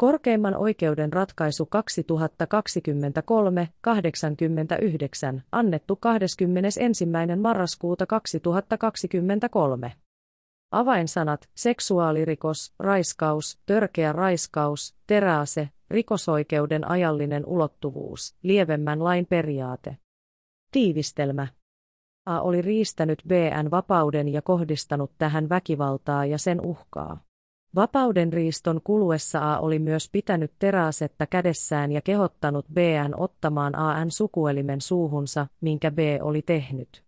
Korkeimman oikeuden ratkaisu 2023-89, annettu 21. marraskuuta 2023. Avainsanat, seksuaalirikos, raiskaus, törkeä raiskaus, teräase, rikosoikeuden ajallinen ulottuvuus, lievemmän lain periaate. Tiivistelmä. A oli riistänyt BN vapauden ja kohdistanut tähän väkivaltaa ja sen uhkaa. Vapaudenriiston kuluessa A oli myös pitänyt teräasetta kädessään ja kehottanut BN ottamaan AN sukuelimen suuhunsa, minkä B oli tehnyt.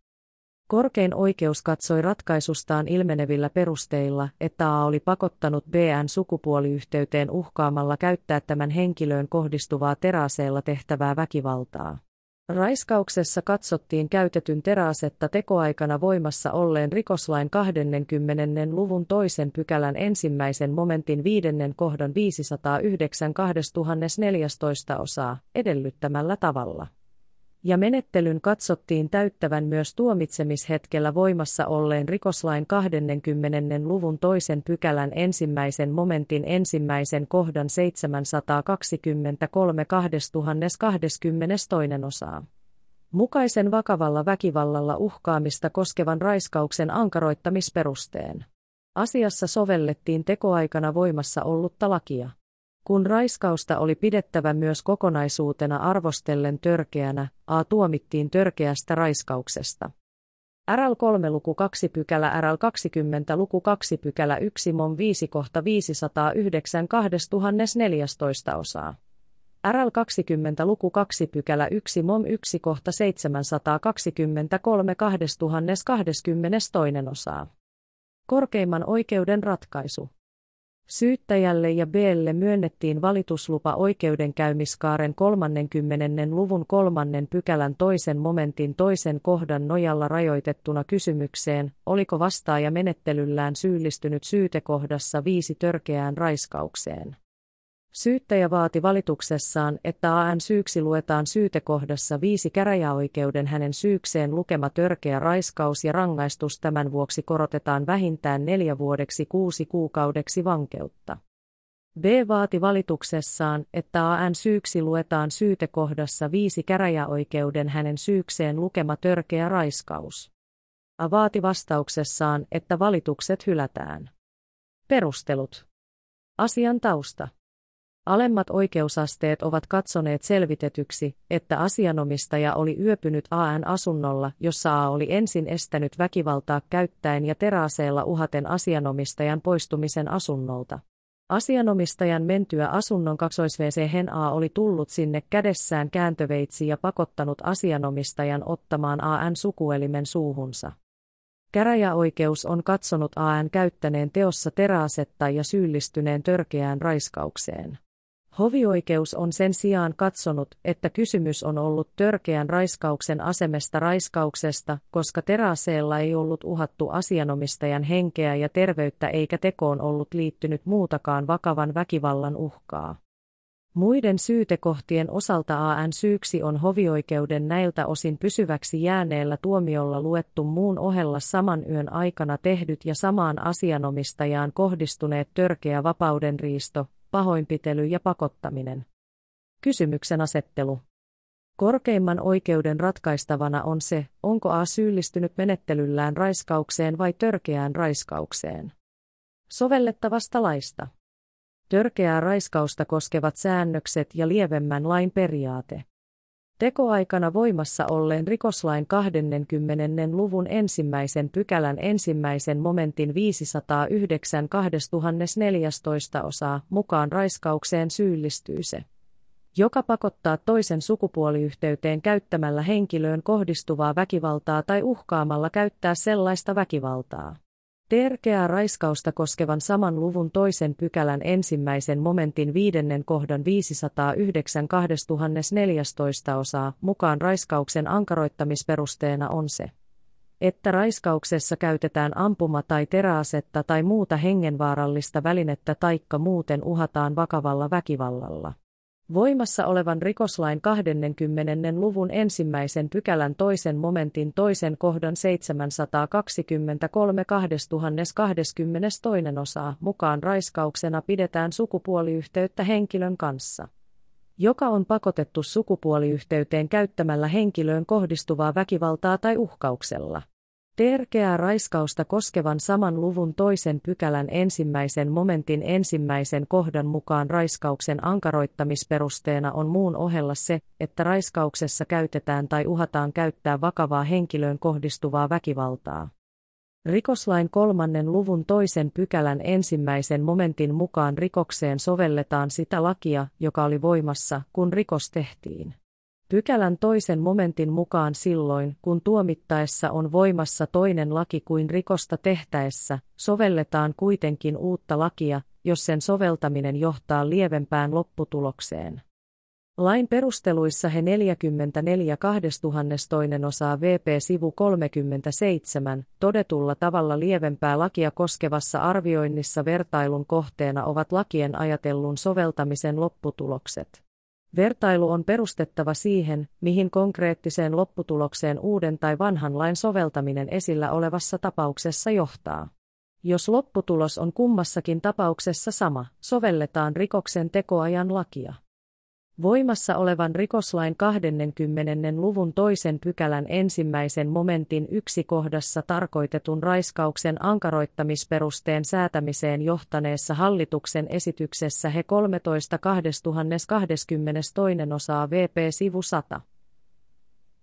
Korkein oikeus katsoi ratkaisustaan ilmenevillä perusteilla, että A oli pakottanut BN sukupuoliyhteyteen uhkaamalla käyttää tämän henkilöön kohdistuvaa teräaseella tehtävää väkivaltaa. Raiskauksessa katsottiin käytetyn teräasetta tekoaikana voimassa olleen rikoslain 20. luvun toisen pykälän ensimmäisen momentin viidennen kohdan 509 2014 osaa edellyttämällä tavalla ja menettelyn katsottiin täyttävän myös tuomitsemishetkellä voimassa olleen rikoslain 20. luvun toisen pykälän ensimmäisen momentin ensimmäisen kohdan 723 2022 osaa. Mukaisen vakavalla väkivallalla uhkaamista koskevan raiskauksen ankaroittamisperusteen. Asiassa sovellettiin tekoaikana voimassa ollutta lakia. Kun raiskausta oli pidettävä myös kokonaisuutena arvostellen törkeänä, A tuomittiin törkeästä raiskauksesta. RL 3 luku 2 pykälä RL 20 luku 2 pykälä 1 MON 5 kohta 509 2014 osaa. RL 20 luku 2 pykälä 1 MOM 1 kohta 723 2022 osaa. Korkeimman oikeuden ratkaisu. Syyttäjälle ja Blle myönnettiin valituslupa oikeudenkäymiskaaren 30. luvun kolmannen pykälän toisen momentin toisen kohdan nojalla rajoitettuna kysymykseen, oliko vastaaja menettelyllään syyllistynyt syytekohdassa viisi törkeään raiskaukseen. Syyttäjä vaati valituksessaan, että AN syyksi luetaan syytekohdassa viisi käräjäoikeuden hänen syykseen lukema törkeä raiskaus ja rangaistus tämän vuoksi korotetaan vähintään neljä vuodeksi kuusi kuukaudeksi vankeutta. B vaati valituksessaan, että AN syyksi luetaan syytekohdassa viisi käräjäoikeuden hänen syykseen lukema törkeä raiskaus. A vaati vastauksessaan, että valitukset hylätään. Perustelut. Asian tausta. Alemmat oikeusasteet ovat katsoneet selvitetyksi, että asianomistaja oli yöpynyt AN asunnolla, jossa A oli ensin estänyt väkivaltaa käyttäen ja teräaseella uhaten asianomistajan poistumisen asunnolta. Asianomistajan mentyä asunnon kaksoisvc hen A oli tullut sinne kädessään kääntöveitsi ja pakottanut asianomistajan ottamaan AN sukuelimen suuhunsa. Käräjäoikeus on katsonut AN käyttäneen teossa teräasetta ja syyllistyneen törkeään raiskaukseen. Hovioikeus on sen sijaan katsonut, että kysymys on ollut törkeän raiskauksen asemesta raiskauksesta, koska teräaseella ei ollut uhattu asianomistajan henkeä ja terveyttä eikä tekoon ollut liittynyt muutakaan vakavan väkivallan uhkaa. Muiden syytekohtien osalta AN syyksi on hovioikeuden näiltä osin pysyväksi jääneellä tuomiolla luettu muun ohella saman yön aikana tehdyt ja samaan asianomistajaan kohdistuneet törkeä vapaudenriisto, pahoinpitely ja pakottaminen. Kysymyksen asettelu. Korkeimman oikeuden ratkaistavana on se, onko A syyllistynyt menettelyllään raiskaukseen vai törkeään raiskaukseen. Sovellettavasta laista. Törkeää raiskausta koskevat säännökset ja lievemmän lain periaate. Tekoaikana voimassa olleen rikoslain 20. luvun ensimmäisen pykälän ensimmäisen momentin 509 2014 osaa mukaan raiskaukseen syyllistyy se, joka pakottaa toisen sukupuoliyhteyteen käyttämällä henkilöön kohdistuvaa väkivaltaa tai uhkaamalla käyttää sellaista väkivaltaa. Terkeää raiskausta koskevan saman luvun toisen pykälän ensimmäisen momentin viidennen kohdan 509 2014 osaa mukaan raiskauksen ankaroittamisperusteena on se, että raiskauksessa käytetään ampuma- tai teräasetta tai muuta hengenvaarallista välinettä taikka muuten uhataan vakavalla väkivallalla. Voimassa olevan rikoslain 20. luvun ensimmäisen pykälän toisen momentin toisen kohdan 723 2022 osaa mukaan raiskauksena pidetään sukupuoliyhteyttä henkilön kanssa, joka on pakotettu sukupuoliyhteyteen käyttämällä henkilöön kohdistuvaa väkivaltaa tai uhkauksella. Terkeää raiskausta koskevan saman luvun toisen pykälän ensimmäisen momentin ensimmäisen kohdan mukaan raiskauksen ankaroittamisperusteena on muun ohella se, että raiskauksessa käytetään tai uhataan käyttää vakavaa henkilöön kohdistuvaa väkivaltaa. Rikoslain kolmannen luvun toisen pykälän ensimmäisen momentin mukaan rikokseen sovelletaan sitä lakia, joka oli voimassa, kun rikos tehtiin. Pykälän toisen momentin mukaan silloin, kun tuomittaessa on voimassa toinen laki kuin rikosta tehtäessä, sovelletaan kuitenkin uutta lakia, jos sen soveltaminen johtaa lievempään lopputulokseen. Lain perusteluissa he 44 2002 osaa VP sivu 37 todetulla tavalla lievempää lakia koskevassa arvioinnissa vertailun kohteena ovat lakien ajatellun soveltamisen lopputulokset. Vertailu on perustettava siihen, mihin konkreettiseen lopputulokseen uuden tai vanhan lain soveltaminen esillä olevassa tapauksessa johtaa. Jos lopputulos on kummassakin tapauksessa sama, sovelletaan rikoksen tekoajan lakia. Voimassa olevan rikoslain 20. luvun toisen pykälän ensimmäisen momentin yksi kohdassa tarkoitetun raiskauksen ankaroittamisperusteen säätämiseen johtaneessa hallituksen esityksessä he 13 2022 osaa VP sivu 100.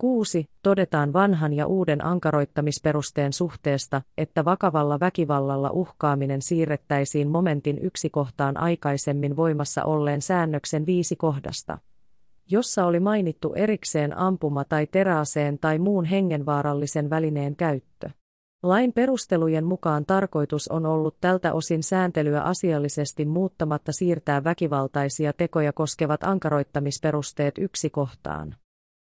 6. Todetaan vanhan ja uuden ankaroittamisperusteen suhteesta, että vakavalla väkivallalla uhkaaminen siirrettäisiin momentin yksi kohtaan aikaisemmin voimassa olleen säännöksen viisi kohdasta, jossa oli mainittu erikseen ampuma- tai teräaseen tai muun hengenvaarallisen välineen käyttö. Lain perustelujen mukaan tarkoitus on ollut tältä osin sääntelyä asiallisesti muuttamatta siirtää väkivaltaisia tekoja koskevat ankaroittamisperusteet yksi kohtaan.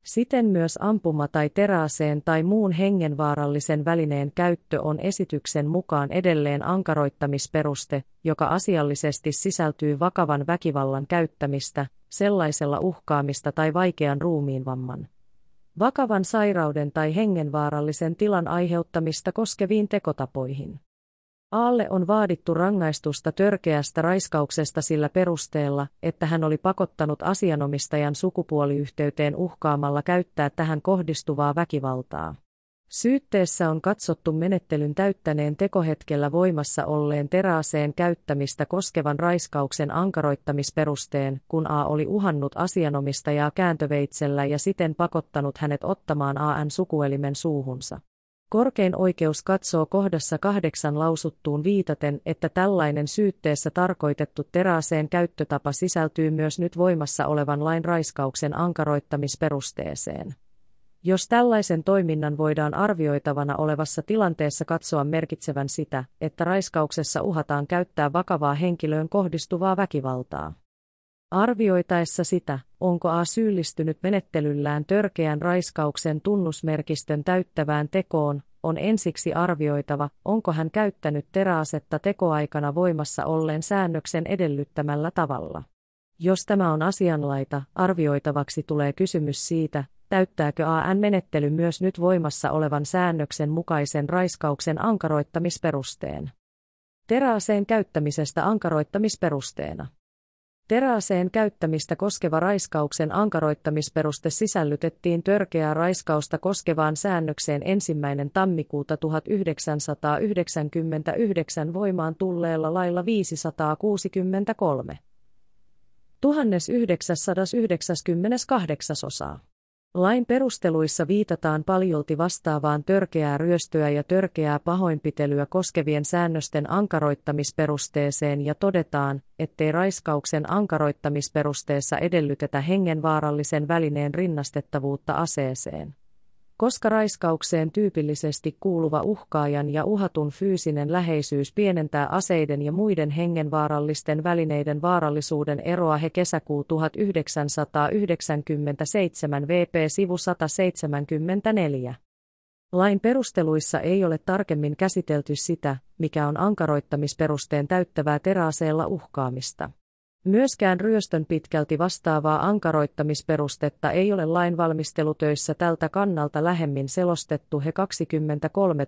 Siten myös ampuma- tai teräaseen tai muun hengenvaarallisen välineen käyttö on esityksen mukaan edelleen ankaroittamisperuste, joka asiallisesti sisältyy vakavan väkivallan käyttämistä, sellaisella uhkaamista tai vaikean ruumiinvamman. Vakavan sairauden tai hengenvaarallisen tilan aiheuttamista koskeviin tekotapoihin. Aalle on vaadittu rangaistusta törkeästä raiskauksesta sillä perusteella, että hän oli pakottanut asianomistajan sukupuoliyhteyteen uhkaamalla käyttää tähän kohdistuvaa väkivaltaa. Syytteessä on katsottu menettelyn täyttäneen tekohetkellä voimassa olleen teräaseen käyttämistä koskevan raiskauksen ankaroittamisperusteen, kun A oli uhannut asianomistajaa kääntöveitsellä ja siten pakottanut hänet ottamaan AN sukuelimen suuhunsa. Korkein oikeus katsoo kohdassa kahdeksan lausuttuun viitaten, että tällainen syytteessä tarkoitettu teräaseen käyttötapa sisältyy myös nyt voimassa olevan lain raiskauksen ankaroittamisperusteeseen. Jos tällaisen toiminnan voidaan arvioitavana olevassa tilanteessa katsoa merkitsevän sitä, että raiskauksessa uhataan käyttää vakavaa henkilöön kohdistuvaa väkivaltaa. Arvioitaessa sitä, onko A syyllistynyt menettelyllään törkeän raiskauksen tunnusmerkistön täyttävään tekoon, on ensiksi arvioitava, onko hän käyttänyt teräasetta tekoaikana voimassa olleen säännöksen edellyttämällä tavalla. Jos tämä on asianlaita, arvioitavaksi tulee kysymys siitä, täyttääkö AN-menettely myös nyt voimassa olevan säännöksen mukaisen raiskauksen ankaroittamisperusteen. Teräaseen käyttämisestä ankaroittamisperusteena. Teräaseen käyttämistä koskeva raiskauksen ankaroittamisperuste sisällytettiin törkeää raiskausta koskevaan säännökseen ensimmäinen tammikuuta 1999 voimaan tulleella lailla 563. 1998 osaa. Lain perusteluissa viitataan paljolti vastaavaan törkeää ryöstöä ja törkeää pahoinpitelyä koskevien säännösten ankaroittamisperusteeseen ja todetaan, ettei raiskauksen ankaroittamisperusteessa edellytetä hengenvaarallisen välineen rinnastettavuutta aseeseen koska raiskaukseen tyypillisesti kuuluva uhkaajan ja uhatun fyysinen läheisyys pienentää aseiden ja muiden hengenvaarallisten välineiden vaarallisuuden eroa he kesäkuu 1997 VP sivu 174. Lain perusteluissa ei ole tarkemmin käsitelty sitä, mikä on ankaroittamisperusteen täyttävää teräaseella uhkaamista. Myöskään ryöstön pitkälti vastaavaa ankaroittamisperustetta ei ole lainvalmistelutöissä tältä kannalta lähemmin selostettu he 23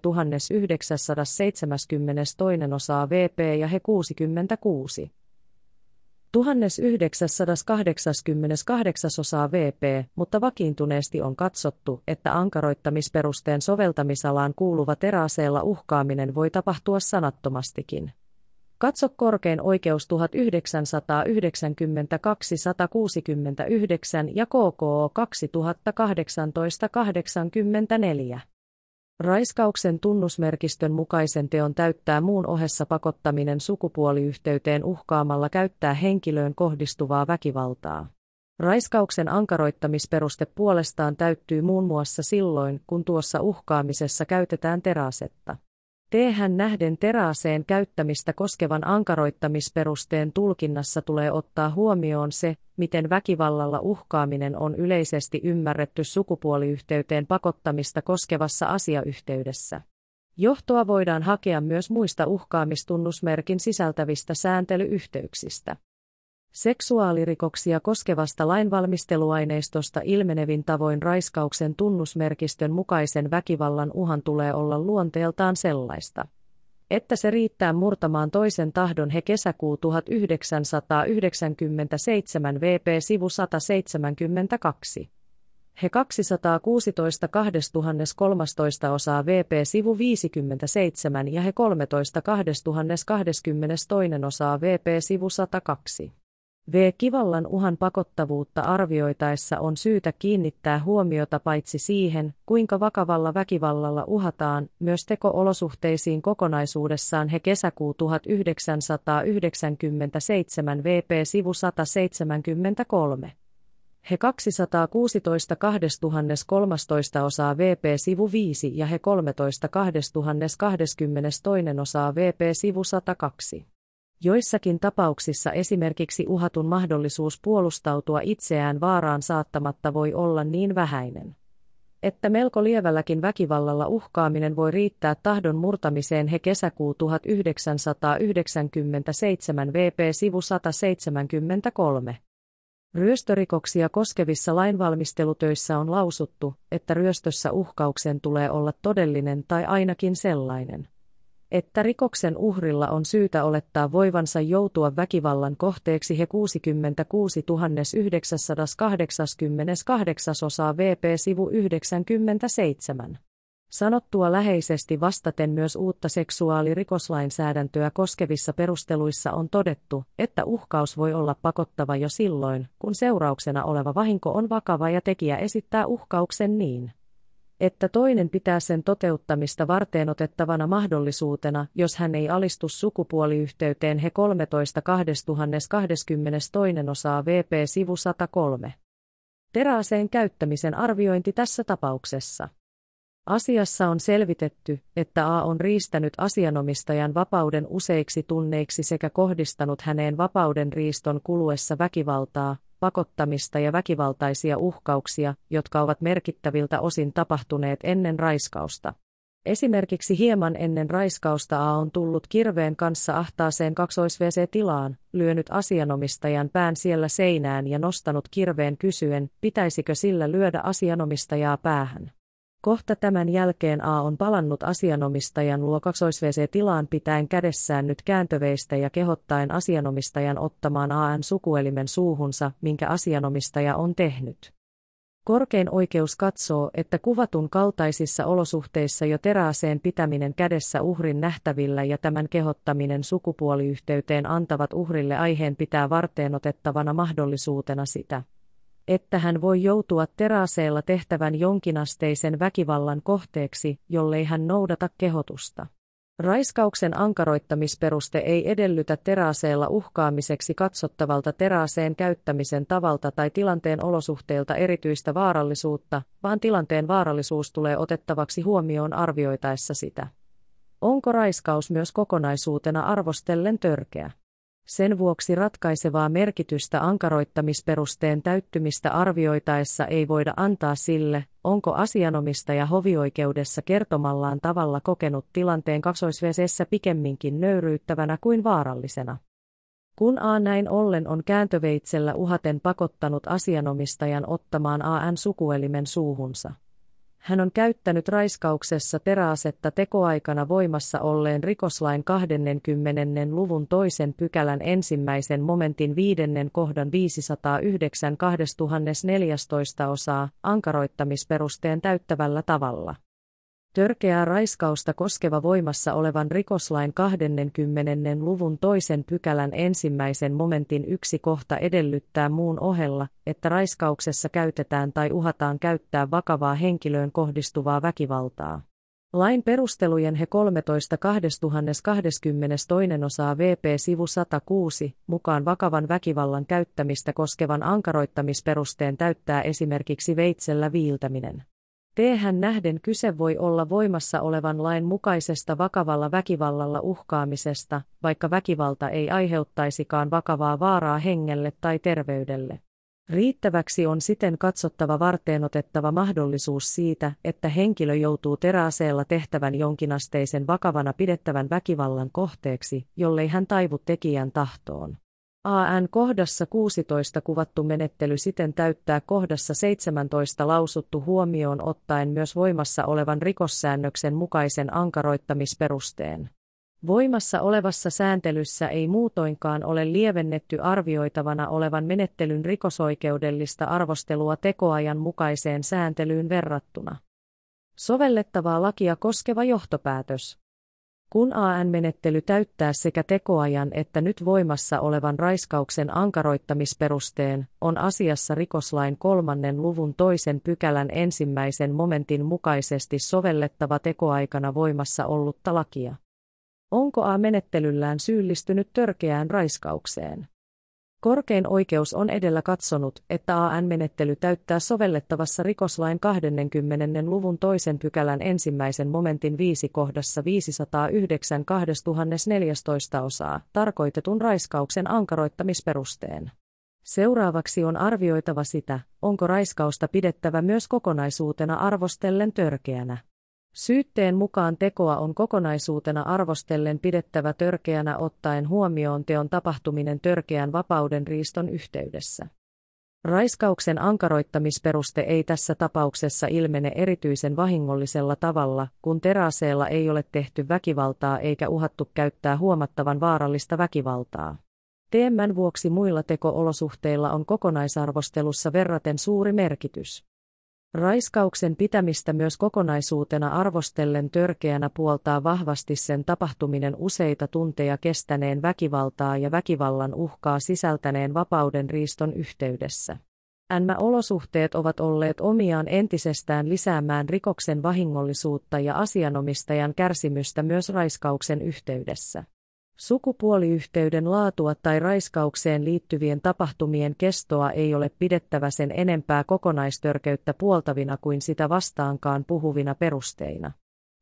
972 osaa VP ja he 66. 1988 osaa VP, mutta vakiintuneesti on katsottu, että ankaroittamisperusteen soveltamisalaan kuuluva teräaseella uhkaaminen voi tapahtua sanattomastikin. Katso korkein oikeus 1992-169 ja KKO 2018-84. Raiskauksen tunnusmerkistön mukaisen teon täyttää muun ohessa pakottaminen sukupuoliyhteyteen uhkaamalla käyttää henkilöön kohdistuvaa väkivaltaa. Raiskauksen ankaroittamisperuste puolestaan täyttyy muun muassa silloin, kun tuossa uhkaamisessa käytetään teräasetta. Tehän nähden teräaseen käyttämistä koskevan ankaroittamisperusteen tulkinnassa tulee ottaa huomioon se, miten väkivallalla uhkaaminen on yleisesti ymmärretty sukupuoliyhteyteen pakottamista koskevassa asiayhteydessä. Johtoa voidaan hakea myös muista uhkaamistunnusmerkin sisältävistä sääntelyyhteyksistä. Seksuaalirikoksia koskevasta lainvalmisteluaineistosta ilmenevin tavoin raiskauksen tunnusmerkistön mukaisen väkivallan uhan tulee olla luonteeltaan sellaista, että se riittää murtamaan toisen tahdon he kesäkuu 1997 VP sivu 172. He 216 2013 osaa VP sivu 57 ja he 13 2022 osaa VP sivu 102. V-kivallan uhan pakottavuutta arvioitaessa on syytä kiinnittää huomiota paitsi siihen, kuinka vakavalla väkivallalla uhataan, myös teko-olosuhteisiin kokonaisuudessaan he kesäkuu 1997 VP sivu 173. He 216 2013 osaa VP sivu 5 ja he 13 2022 osaa VP sivu 102. Joissakin tapauksissa esimerkiksi uhatun mahdollisuus puolustautua itseään vaaraan saattamatta voi olla niin vähäinen, että melko lievälläkin väkivallalla uhkaaminen voi riittää tahdon murtamiseen he kesäkuu 1997 VP sivu 173. Ryöstörikoksia koskevissa lainvalmistelutöissä on lausuttu, että ryöstössä uhkauksen tulee olla todellinen tai ainakin sellainen että rikoksen uhrilla on syytä olettaa voivansa joutua väkivallan kohteeksi he 66 988 osaa VP sivu 97. Sanottua läheisesti vastaten myös uutta seksuaalirikoslainsäädäntöä koskevissa perusteluissa on todettu, että uhkaus voi olla pakottava jo silloin, kun seurauksena oleva vahinko on vakava ja tekijä esittää uhkauksen niin että toinen pitää sen toteuttamista varten otettavana mahdollisuutena, jos hän ei alistu sukupuoliyhteyteen he 13 2022 osaa VP sivu 103. Teräaseen käyttämisen arviointi tässä tapauksessa. Asiassa on selvitetty, että A on riistänyt asianomistajan vapauden useiksi tunneiksi sekä kohdistanut häneen vapauden riiston kuluessa väkivaltaa, pakottamista ja väkivaltaisia uhkauksia, jotka ovat merkittäviltä osin tapahtuneet ennen raiskausta. Esimerkiksi hieman ennen raiskausta A on tullut kirveen kanssa ahtaaseen kaksois-WC-tilaan, lyönyt asianomistajan pään siellä seinään ja nostanut kirveen kysyen, pitäisikö sillä lyödä asianomistajaa päähän. Kohta tämän jälkeen A on palannut asianomistajan luo kaksoisvc-tilaan pitäen kädessään nyt kääntöveistä ja kehottaen asianomistajan ottamaan AN sukuelimen suuhunsa, minkä asianomistaja on tehnyt. Korkein oikeus katsoo, että kuvatun kaltaisissa olosuhteissa jo teräaseen pitäminen kädessä uhrin nähtävillä ja tämän kehottaminen sukupuoliyhteyteen antavat uhrille aiheen pitää varteenotettavana mahdollisuutena sitä, että hän voi joutua teräaseella tehtävän jonkinasteisen väkivallan kohteeksi, jollei hän noudata kehotusta. Raiskauksen ankaroittamisperuste ei edellytä teräaseella uhkaamiseksi katsottavalta teräaseen käyttämisen tavalta tai tilanteen olosuhteilta erityistä vaarallisuutta, vaan tilanteen vaarallisuus tulee otettavaksi huomioon arvioitaessa sitä. Onko raiskaus myös kokonaisuutena arvostellen törkeä? Sen vuoksi ratkaisevaa merkitystä ankaroittamisperusteen täyttymistä arvioitaessa ei voida antaa sille, onko asianomistaja hovioikeudessa kertomallaan tavalla kokenut tilanteen kaksoisvesessä pikemminkin nöyryyttävänä kuin vaarallisena. Kun A näin ollen on kääntöveitsellä uhaten pakottanut asianomistajan ottamaan AN sukuelimen suuhunsa. Hän on käyttänyt raiskauksessa teräasetta tekoaikana voimassa olleen rikoslain 20. luvun toisen pykälän ensimmäisen momentin viidennen kohdan 509 2014 osaa ankaroittamisperusteen täyttävällä tavalla. Törkeää raiskausta koskeva voimassa olevan rikoslain 20. luvun toisen pykälän ensimmäisen momentin yksi kohta edellyttää muun ohella, että raiskauksessa käytetään tai uhataan käyttää vakavaa henkilöön kohdistuvaa väkivaltaa. Lain perustelujen he 13 2022 osaa VP sivu 106 mukaan vakavan väkivallan käyttämistä koskevan ankaroittamisperusteen täyttää esimerkiksi veitsellä viiltäminen. Tehän nähden kyse voi olla voimassa olevan lain mukaisesta vakavalla väkivallalla uhkaamisesta, vaikka väkivalta ei aiheuttaisikaan vakavaa vaaraa hengelle tai terveydelle. Riittäväksi on siten katsottava varteenotettava mahdollisuus siitä, että henkilö joutuu teräaseella tehtävän jonkinasteisen vakavana pidettävän väkivallan kohteeksi, jollei hän taivu tekijän tahtoon. AN kohdassa 16 kuvattu menettely siten täyttää kohdassa 17 lausuttu huomioon ottaen myös voimassa olevan rikossäännöksen mukaisen ankaroittamisperusteen. Voimassa olevassa sääntelyssä ei muutoinkaan ole lievennetty arvioitavana olevan menettelyn rikosoikeudellista arvostelua tekoajan mukaiseen sääntelyyn verrattuna. Sovellettavaa lakia koskeva johtopäätös. Kun AN-menettely täyttää sekä tekoajan että nyt voimassa olevan raiskauksen ankaroittamisperusteen, on asiassa rikoslain kolmannen luvun toisen pykälän ensimmäisen momentin mukaisesti sovellettava tekoaikana voimassa ollutta lakia. Onko A-menettelyllään syyllistynyt törkeään raiskaukseen? Korkein oikeus on edellä katsonut, että AN-menettely täyttää sovellettavassa rikoslain 20. luvun toisen pykälän ensimmäisen momentin viisi kohdassa 509 2014 osaa tarkoitetun raiskauksen ankaroittamisperusteen. Seuraavaksi on arvioitava sitä, onko raiskausta pidettävä myös kokonaisuutena arvostellen törkeänä. Syytteen mukaan tekoa on kokonaisuutena arvostellen pidettävä törkeänä ottaen huomioon teon tapahtuminen törkeän vapauden riiston yhteydessä. Raiskauksen ankaroittamisperuste ei tässä tapauksessa ilmene erityisen vahingollisella tavalla, kun teräaseella ei ole tehty väkivaltaa eikä uhattu käyttää huomattavan vaarallista väkivaltaa. Teemmän vuoksi muilla teko-olosuhteilla on kokonaisarvostelussa verraten suuri merkitys. Raiskauksen pitämistä myös kokonaisuutena arvostellen törkeänä puoltaa vahvasti sen tapahtuminen useita tunteja kestäneen väkivaltaa ja väkivallan uhkaa sisältäneen vapauden riiston yhteydessä. NMä-olosuhteet ovat olleet omiaan entisestään lisäämään rikoksen vahingollisuutta ja asianomistajan kärsimystä myös raiskauksen yhteydessä. Sukupuoliyhteyden laatua tai raiskaukseen liittyvien tapahtumien kestoa ei ole pidettävä sen enempää kokonaistörkeyttä puoltavina kuin sitä vastaankaan puhuvina perusteina.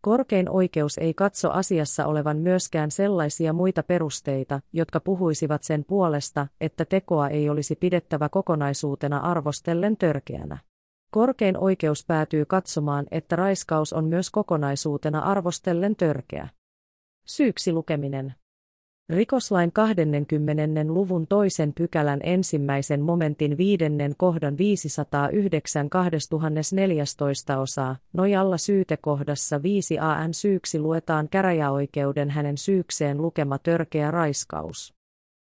Korkein oikeus ei katso asiassa olevan myöskään sellaisia muita perusteita, jotka puhuisivat sen puolesta, että tekoa ei olisi pidettävä kokonaisuutena arvostellen törkeänä. Korkein oikeus päätyy katsomaan, että raiskaus on myös kokonaisuutena arvostellen törkeä. Syyksi lukeminen. Rikoslain 20. luvun toisen pykälän ensimmäisen momentin viidennen kohdan 509 2014 osaa, nojalla syytekohdassa 5 AN syyksi luetaan käräjäoikeuden hänen syykseen lukema törkeä raiskaus.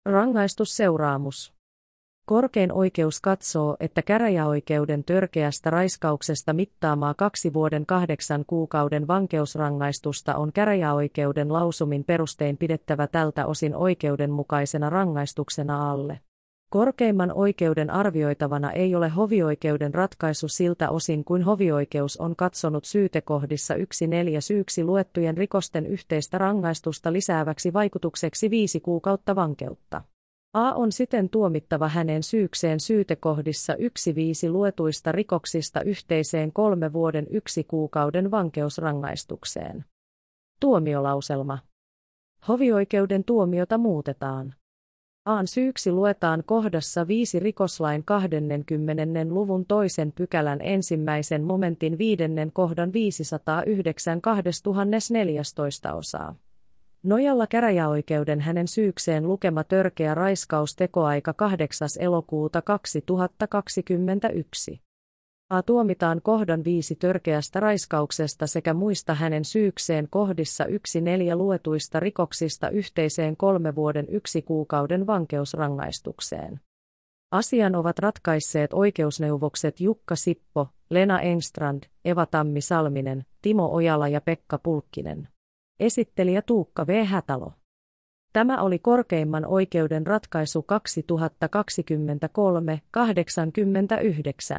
Rangaistusseuraamus Korkein oikeus katsoo, että käräjäoikeuden törkeästä raiskauksesta mittaamaa kaksi vuoden kahdeksan kuukauden vankeusrangaistusta on käräjäoikeuden lausumin perustein pidettävä tältä osin oikeudenmukaisena rangaistuksena alle. Korkeimman oikeuden arvioitavana ei ole hovioikeuden ratkaisu siltä osin kuin hovioikeus on katsonut syytekohdissa yksi neljä syyksi luettujen rikosten yhteistä rangaistusta lisääväksi vaikutukseksi viisi kuukautta vankeutta. A on siten tuomittava hänen syykseen syytekohdissa yksi viisi luetuista rikoksista yhteiseen kolme vuoden yksi kuukauden vankeusrangaistukseen. Tuomiolauselma. Hovioikeuden tuomiota muutetaan. Aan syyksi luetaan kohdassa 5 rikoslain 20. luvun toisen pykälän ensimmäisen momentin viidennen kohdan 509 2014 osaa. Nojalla käräjäoikeuden hänen syykseen lukema törkeä raiskaustekoaika 8. elokuuta 2021. A tuomitaan kohdan viisi törkeästä raiskauksesta sekä muista hänen syykseen kohdissa yksi neljä luetuista rikoksista yhteiseen kolme vuoden yksi kuukauden vankeusrangaistukseen. Asian ovat ratkaisseet oikeusneuvokset Jukka Sippo, Lena Engstrand, Eva Tammi Salminen, Timo Ojala ja Pekka Pulkkinen. Esittelijä Tuukka V. Hätalo. Tämä oli korkeimman oikeuden ratkaisu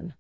2023-89.